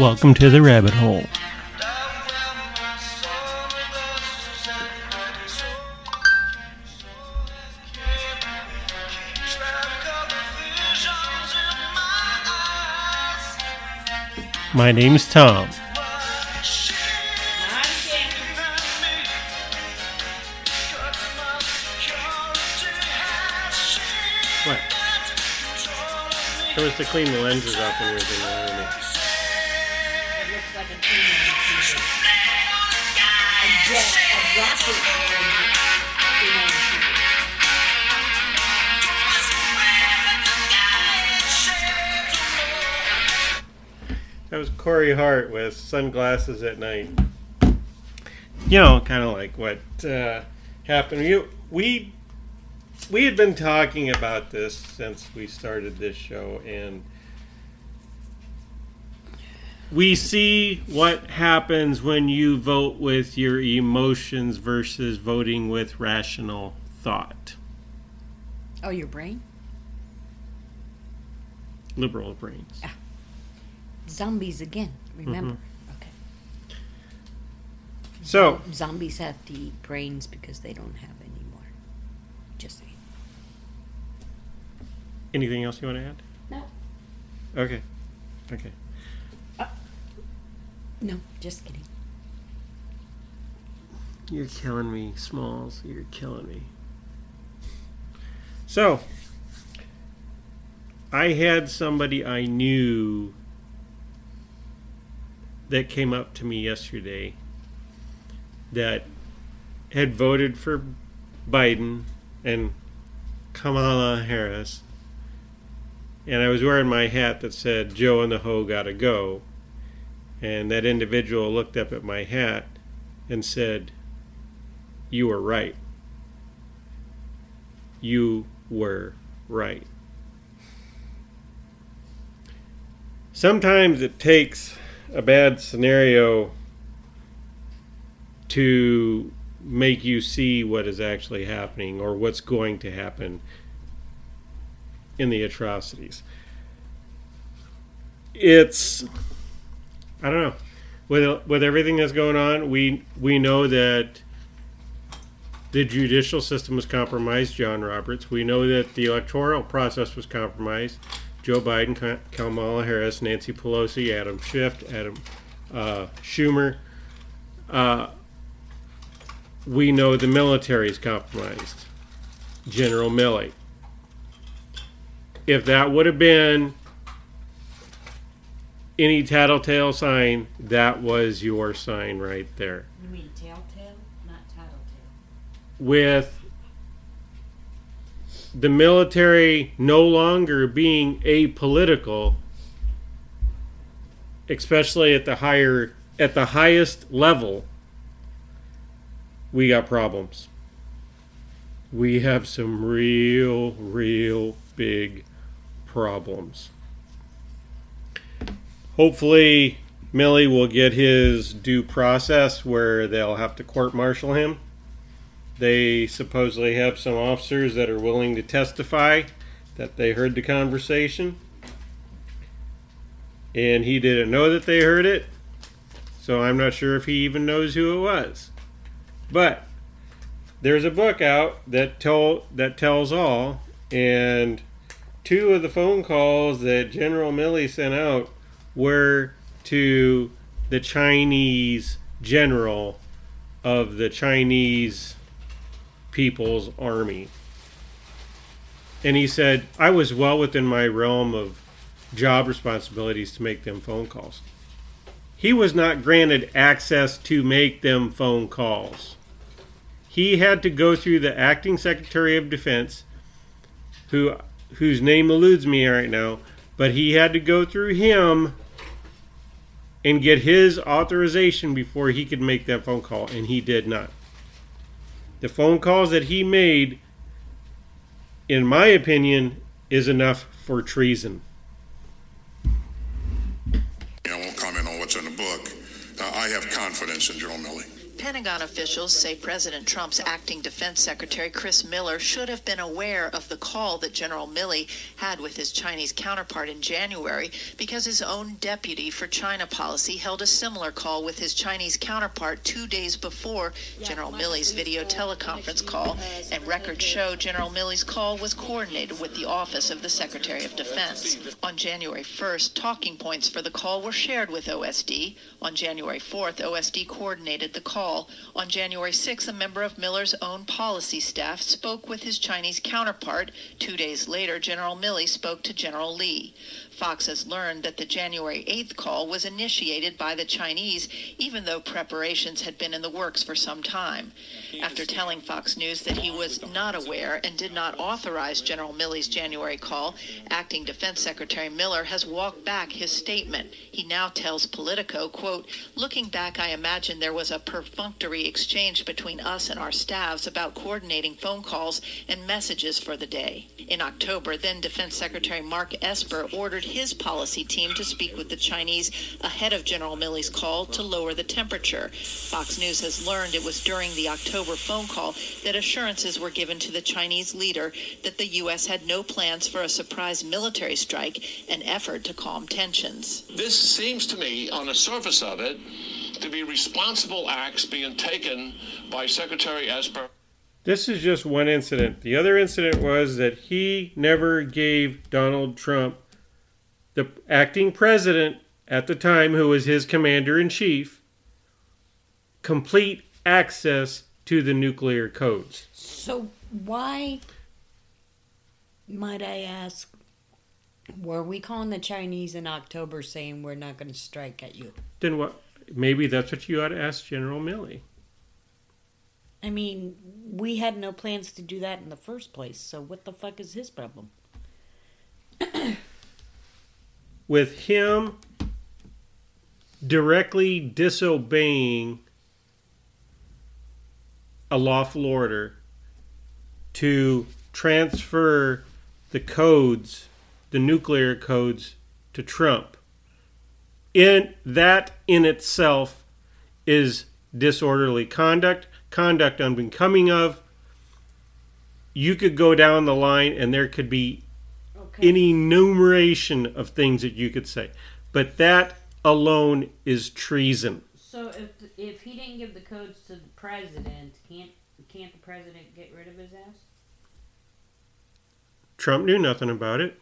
Welcome to the rabbit hole. My name's Tom. What? It was to clean the lenses off when you were in the That was Corey Hart with sunglasses at night. You know, kind of like what uh, happened. You, we we had been talking about this since we started this show, and we see what happens when you vote with your emotions versus voting with rational thought. Oh, your brain? Liberal brains. Zombies again. Remember? Mm-hmm. Okay. So, Zombies have the brains because they don't have any more. Just saying. anything else you want to add? No. Okay. Okay. No, just kidding. You're killing me, Smalls. You're killing me. So, I had somebody I knew that came up to me yesterday that had voted for Biden and Kamala Harris. And I was wearing my hat that said, Joe and the Ho gotta go. And that individual looked up at my hat and said, You were right. You were right. Sometimes it takes a bad scenario to make you see what is actually happening or what's going to happen in the atrocities. It's I don't know. With with everything that's going on, we we know that the judicial system was compromised. John Roberts. We know that the electoral process was compromised. Joe Biden, Ka- Kamala Harris, Nancy Pelosi, Adam Schiff, Adam uh, Schumer. Uh, we know the military is compromised. General Milley. If that would have been any tattletale sign, that was your sign right there. You mean telltale, not tattletale? With the military no longer being apolitical, especially at the higher at the highest level, we got problems. We have some real, real big problems. Hopefully, Milley will get his due process where they'll have to court martial him. They supposedly have some officers that are willing to testify that they heard the conversation. And he didn't know that they heard it. So I'm not sure if he even knows who it was. But there's a book out that tell that tells all and two of the phone calls that General Milley sent out were to the Chinese general of the Chinese People's Army. And he said, I was well within my realm of job responsibilities to make them phone calls. He was not granted access to make them phone calls. He had to go through the acting Secretary of Defense, who whose name eludes me right now, but he had to go through him and get his authorization before he could make that phone call, and he did not. The phone calls that he made, in my opinion, is enough for treason. I won't comment on what's in the book. I have confidence in General Milley. Pentagon officials say President Trump's acting defense secretary Chris Miller should have been aware of the call that General Milley had with his Chinese counterpart in January because his own deputy for China policy held a similar call with his Chinese counterpart two days before General Milley's video teleconference call, and records show General Milley's call was coordinated with the Office of the Secretary of Defense. On January 1st, talking points for the call were shared with OSD. On January 4th, OSD coordinated the call. On January 6th, a member of Miller's own policy staff spoke with his Chinese counterpart. Two days later, General Milley spoke to General Lee. Fox has learned that the January 8th call was initiated by the Chinese, even though preparations had been in the works for some time. After telling Fox News that he was not aware and did not authorize General Milley's January call, Acting Defense Secretary Miller has walked back his statement. He now tells Politico, quote, looking back, I imagine there was a perfunctory exchange between us and our staffs about coordinating phone calls and messages for the day. In October, then Defense Secretary Mark Esper ordered his policy team to speak with the Chinese ahead of General Milley's call to lower the temperature. Fox News has learned it was during the October phone call that assurances were given to the Chinese leader that the U.S. had no plans for a surprise military strike, an effort to calm tensions. This seems to me, on the surface of it, to be responsible acts being taken by Secretary Esper. This is just one incident. The other incident was that he never gave Donald Trump the acting president at the time, who was his commander in chief, complete access to the nuclear codes. So why, might I ask, were we calling the Chinese in October saying we're not going to strike at you? Then what? Maybe that's what you ought to ask General Milley. I mean, we had no plans to do that in the first place, so what the fuck is his problem? with him directly disobeying a lawful order to transfer the codes, the nuclear codes, to Trump. In that in itself is disorderly conduct, conduct unbecoming of. You could go down the line and there could be okay. an enumeration of things that you could say. But that alone is treason. So if if he didn't give the codes to the president, can't can't the president get rid of his ass? Trump knew nothing about it.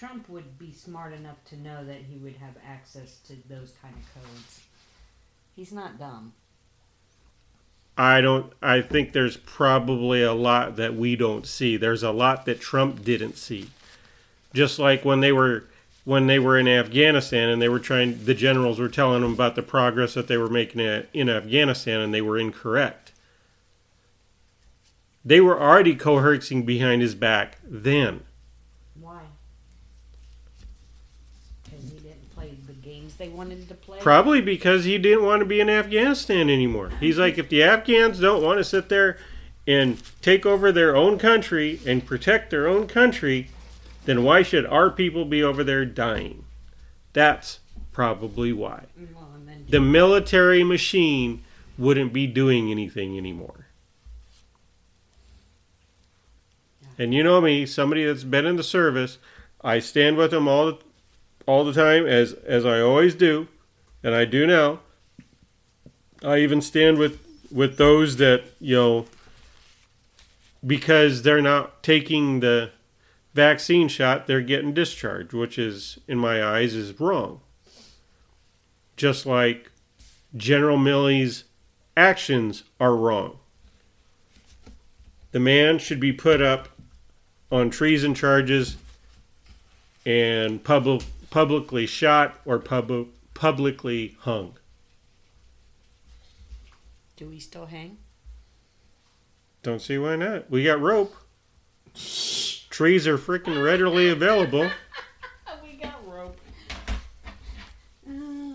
Trump would be smart enough to know that he would have access to those kind of codes. He's not dumb. I don't I think there's probably a lot that we don't see. There's a lot that Trump didn't see. Just like when they were when they were in Afghanistan and they were trying the generals were telling them about the progress that they were making in Afghanistan and they were incorrect. They were already coercing behind his back then. They wanted to play? Probably because he didn't want to be in Afghanistan anymore. He's like, if the Afghans don't want to sit there and take over their own country and protect their own country, then why should our people be over there dying? That's probably why. Well, the military machine wouldn't be doing anything anymore. And you know me, somebody that's been in the service, I stand with them all the all the time, as as I always do, and I do now. I even stand with with those that you know because they're not taking the vaccine shot, they're getting discharged, which is in my eyes is wrong. Just like General Milley's actions are wrong. The man should be put up on treason charges and public publicly shot or pub- publicly hung. Do we still hang? Don't see why not. We got rope. Trees are freaking readily available. we got rope. Uh,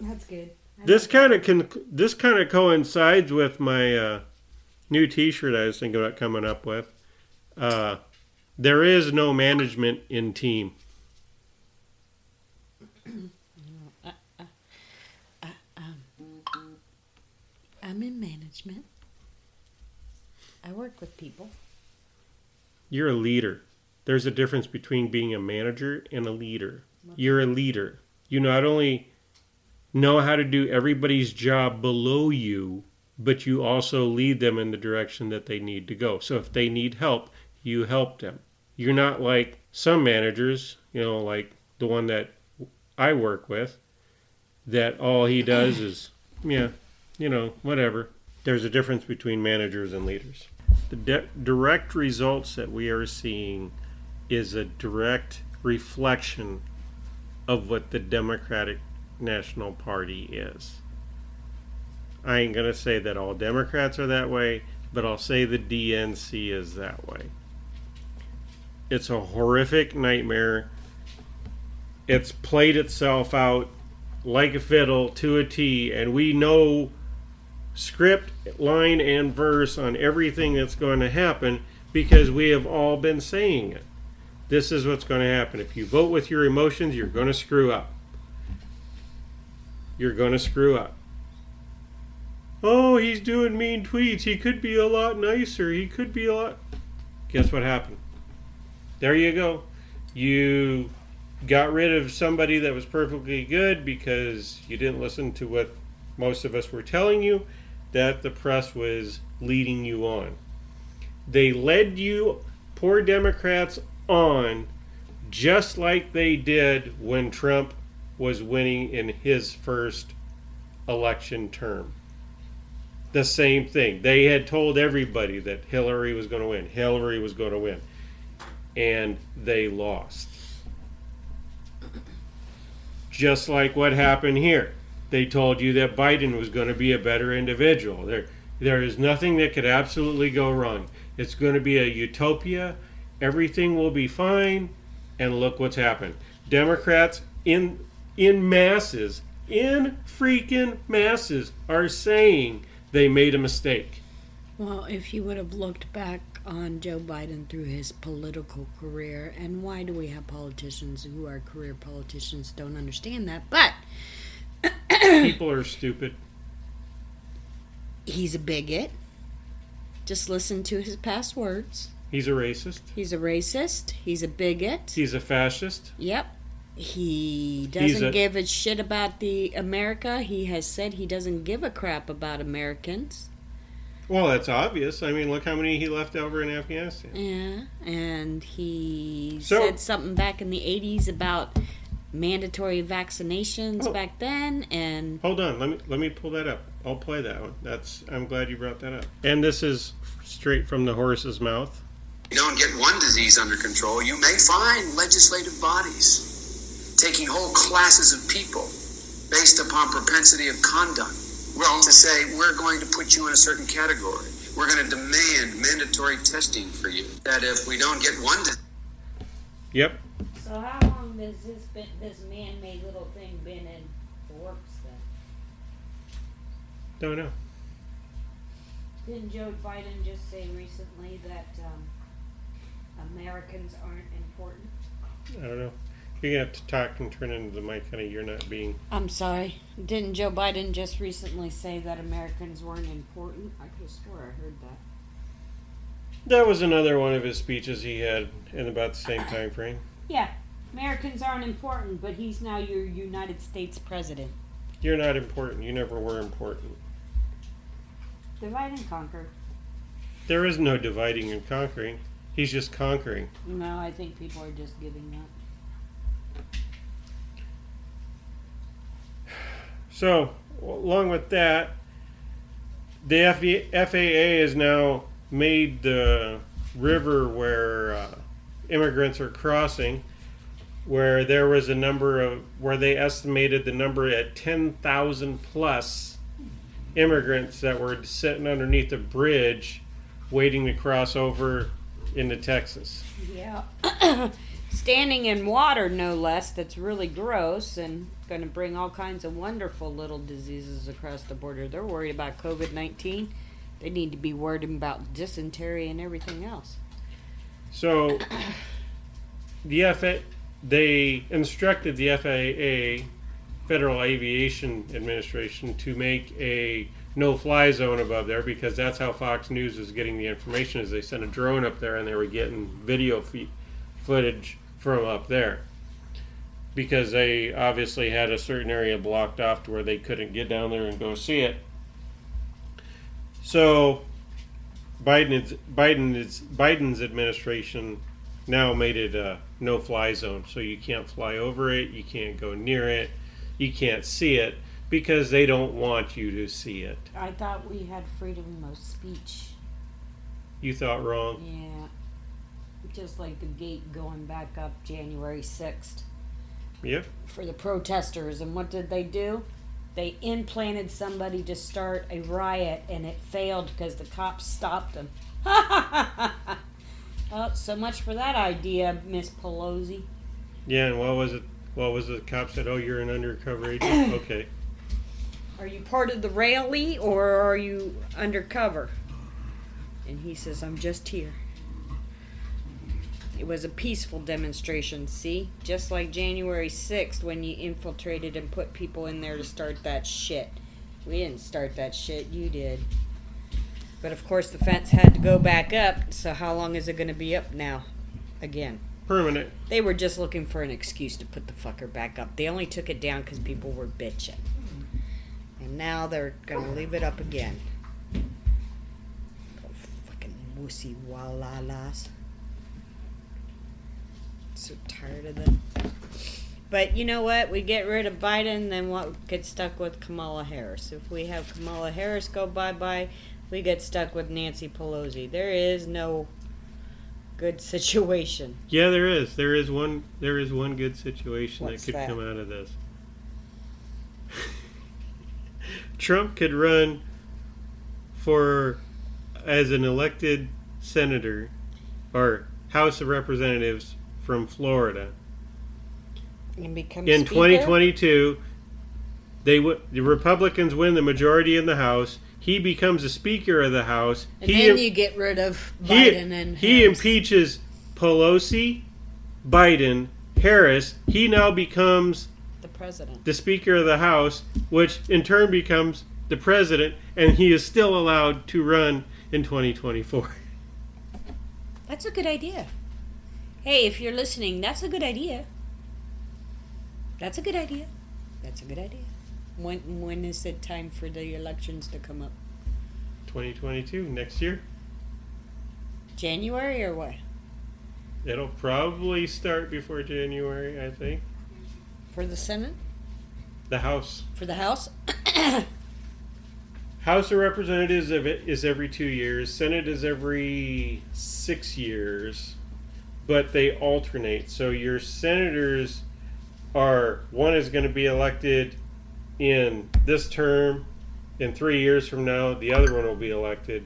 that's good. this kind of can. This kind of coincides with my uh, new T-shirt I was thinking about coming up with. Uh, there is no management in team. I'm in management. I work with people. You're a leader. There's a difference between being a manager and a leader. You're a leader. You not only know how to do everybody's job below you, but you also lead them in the direction that they need to go. So if they need help, you help them. You're not like some managers, you know, like the one that I work with, that all he does is, yeah, you know, whatever. There's a difference between managers and leaders. The de- direct results that we are seeing is a direct reflection of what the Democratic National Party is. I ain't going to say that all Democrats are that way, but I'll say the DNC is that way. It's a horrific nightmare. It's played itself out like a fiddle to a T, and we know script, line, and verse on everything that's going to happen because we have all been saying it. This is what's going to happen. If you vote with your emotions, you're going to screw up. You're going to screw up. Oh, he's doing mean tweets. He could be a lot nicer. He could be a lot. Guess what happened? There you go. You got rid of somebody that was perfectly good because you didn't listen to what most of us were telling you that the press was leading you on. They led you, poor Democrats, on just like they did when Trump was winning in his first election term. The same thing. They had told everybody that Hillary was going to win. Hillary was going to win. And they lost. Just like what happened here. They told you that Biden was going to be a better individual. There, there is nothing that could absolutely go wrong. It's going to be a utopia. Everything will be fine. And look what's happened. Democrats in in masses, in freaking masses, are saying they made a mistake. Well, if you would have looked back on Joe Biden through his political career, and why do we have politicians who are career politicians don't understand that? But People are stupid. he's a bigot. Just listen to his past words. He's a racist. He's a racist. He's a bigot. He's a fascist. Yep. He doesn't a- give a shit about the America. He has said he doesn't give a crap about Americans. Well, that's obvious. I mean, look how many he left over in Afghanistan. Yeah, and he So- said something back in the 80s about mandatory vaccinations Oh. back then and Hold on, let me let me pull that up. I'll play that one. That's I'm glad you brought that up. And this is straight from the horse's mouth. you don't get one disease under control, you may find legislative bodies taking whole classes of people based upon propensity of conduct. Well, to say we're going to put you in a certain category, we're going to demand mandatory testing for you. That if we don't get one disease, Yep. so how long has this been this man-made little thing been in the works then Don't know. didn't joe biden just say recently that um, americans aren't important I don't know. You're gonna have to talk and turn into the mic, honey. You're not being. i'm sorry didn't joe biden just recently say that americans weren't important i could have swore i heard that That was another one of his speeches he had in about the same time frame. Yeah, Americans aren't important, but he's now your United States president. You're not important. You never were important. Divide and conquer. There is no dividing and conquering. He's just conquering. No, I think people are just giving up. So, along with that, the FAA has now made the river where uh, immigrants are crossing, where there was a number of, where they estimated the number at 10,000 plus immigrants that were sitting underneath a bridge waiting to cross over into Texas. Yeah. Standing in water, no less, that's really gross and going to bring all kinds of wonderful little diseases across the border. They're worried about COVID 19. They need to be worried about dysentery and everything else. So the FAA, they instructed the FAA, Federal Aviation Administration, to make a no-fly zone above there because that's how Fox News is getting the information. Is they sent a drone up there and they were getting video footage from up there because they obviously had a certain area blocked off to where they couldn't get down there and go see it. So Biden is, Biden is, Biden's administration now made it a no-fly zone, so you can't fly over it, you can't go near it, you can't see it because they don't want you to see it. I thought we had freedom of speech. You thought wrong. Yeah. Just like the gate going back up January 6th Yep. for the protesters. And what did they do? They implanted somebody to start a riot and it failed because the cops stopped them. oh, so much for that idea, Miss Pelosi. Yeah, and what was it? What was it? The cop said, "Oh, you're an undercover agent." okay. Are you part of the rally or are you undercover? And he says, I'm just here. It was a peaceful demonstration, see? Just like January 6th when you infiltrated and put people in there to start that shit. We didn't start that shit, you did. But of course, the fence had to go back up, so how long is it going to be up now? Again. Permanent. They were just looking for an excuse to put the fucker back up. They only took it down because people were bitching. And now they're going to leave it up again. Fucking wussy wallalas. So tired of them. But you know what? We get rid of Biden, then what get stuck with Kamala Harris. If we have Kamala Harris go bye bye, we get stuck with Nancy Pelosi. There is no good situation. Yeah, there is. There is one. There is one good situation What's that could that? come out of this. Trump could run for as an elected senator or House of Representatives from Florida And become in speaker? 2022. They would the Republicans win the majority in the House. He becomes the Speaker of the House. And he then you get rid of he, Biden and he Harris. impeaches Pelosi, Biden, Harris. He now becomes the president. the Speaker of the House, which in turn becomes the President, and he is still allowed to run in 2024. That's a good idea. Hey, if you're listening, that's a good idea. That's a good idea. That's a good idea. When when is it time for the elections to come up? 2022 next year. January or what? It'll probably start before January, I think. For the Senate? The House For the House? House of Representatives of it is every two years. Senate is every six years, but they alternate. So your senators are one is going to be elected in this term. In three years from now, the other one will be elected.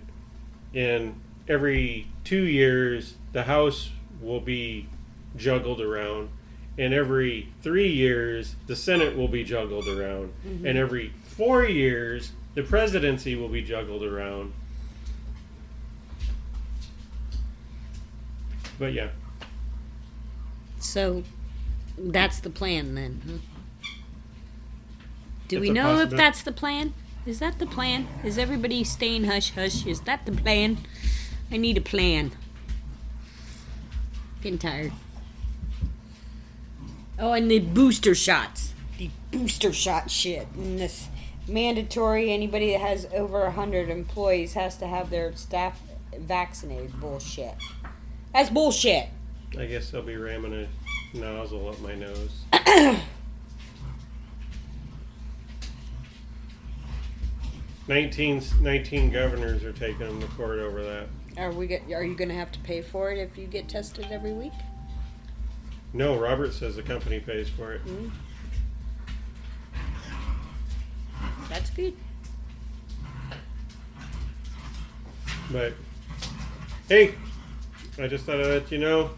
In every two years, the House will be juggled around. And every three years, the Senate will be juggled around. Mm-hmm. And every four years, the presidency will be juggled around. But yeah, So that's the plan then, huh? Do It's we know if that's the plan? Is that the plan? Is everybody staying hush hush? Is that the plan? I need a plan. Getting tired. Oh, and the booster shots. The booster shot shit. And this mandatory, anybody that has over 100 employees has to have their staff vaccinated. Bullshit. That's bullshit. I guess they'll be ramming a nozzle up my nose. Nineteen, 19 governors are taking them to court over that. Are we? Get, are you going to have to pay for it if you get tested every week? No, Robert says the company pays for it. Mm. That's good. But hey, I just thought I'd let you know.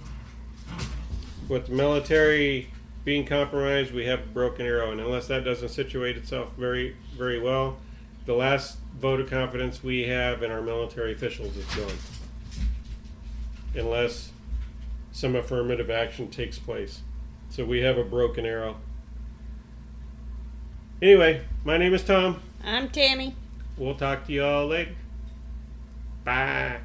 With the military being compromised, we have a broken arrow, and unless that doesn't situate itself very, very well, the last vote of confidence we have in our military officials is gone. Unless some affirmative action takes place. So we have a broken arrow. Anyway, my name is Tom. I'm Tammy. we'll talk to you all later. Bye.